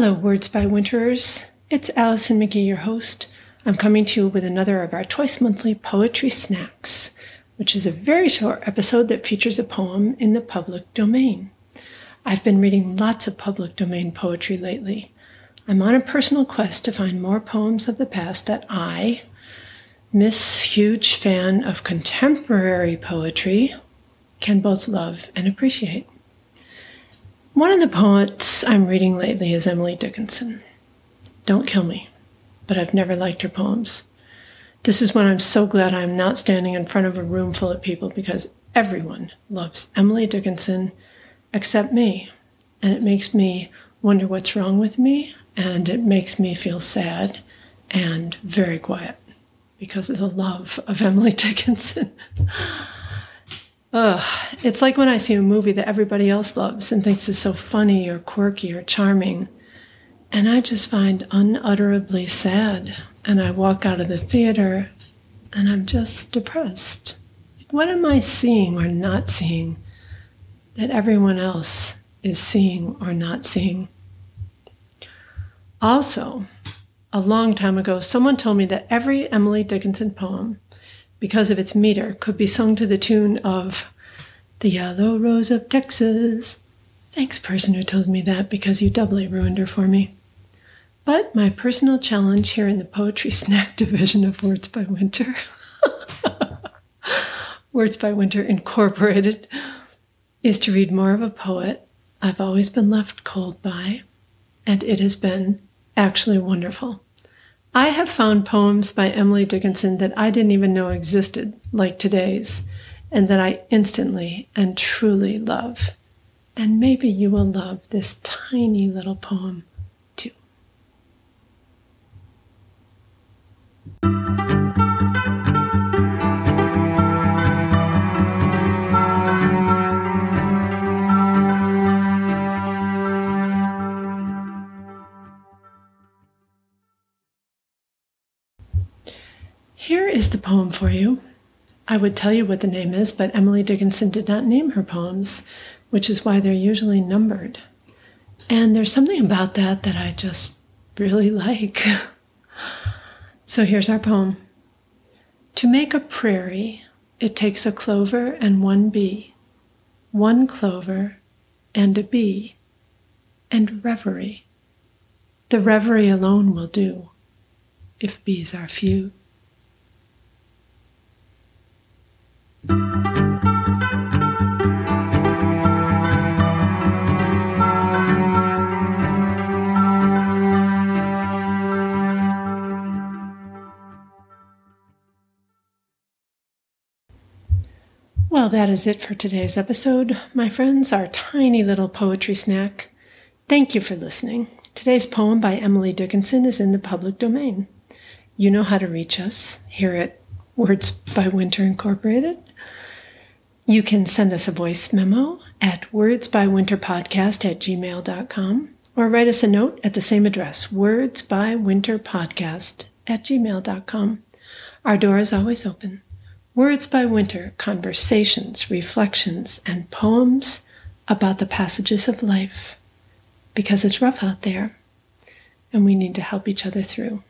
Hello, Words by Winterers. It's Allison McGee, your host. I'm coming to you with another of our twice monthly poetry snacks, which is a very short episode that features a poem in the public domain. I've been reading lots of public domain poetry lately. I'm on a personal quest to find more poems of the past that I, Miss Huge fan of contemporary poetry, can both love and appreciate. One of the poets I'm reading lately is Emily Dickinson. Don't kill me, but I've never liked her poems. This is when I'm so glad I'm not standing in front of a room full of people because everyone loves Emily Dickinson except me. And it makes me wonder what's wrong with me, and it makes me feel sad and very quiet because of the love of Emily Dickinson. Ugh, it's like when I see a movie that everybody else loves and thinks is so funny or quirky or charming, and I just find unutterably sad. And I walk out of the theater and I'm just depressed. What am I seeing or not seeing that everyone else is seeing or not seeing? Also, a long time ago, someone told me that every Emily Dickinson poem because of its meter, could be sung to the tune of The Yellow Rose of Texas. Thanks, person who told me that, because you doubly ruined her for me. But my personal challenge here in the Poetry Snack division of Words by Winter, Words by Winter Incorporated, is to read more of a poet I've always been left cold by, and it has been actually wonderful. I have found poems by Emily Dickinson that I didn't even know existed, like today's, and that I instantly and truly love. And maybe you will love this tiny little poem Here is the poem for you. I would tell you what the name is, but Emily Dickinson did not name her poems, which is why they're usually numbered. And there's something about that that I just really like. so here's our poem To make a prairie, it takes a clover and one bee, one clover and a bee, and reverie. The reverie alone will do, if bees are few. Well, that is it for today's episode, my friends, our tiny little poetry snack. Thank you for listening. Today's poem by Emily Dickinson is in the public domain. You know how to reach us here at Words by Winter Incorporated. You can send us a voice memo at wordsbywinterpodcast at gmail.com or write us a note at the same address, wordsbywinterpodcast at gmail.com. Our door is always open. Words by Winter, conversations, reflections, and poems about the passages of life because it's rough out there and we need to help each other through.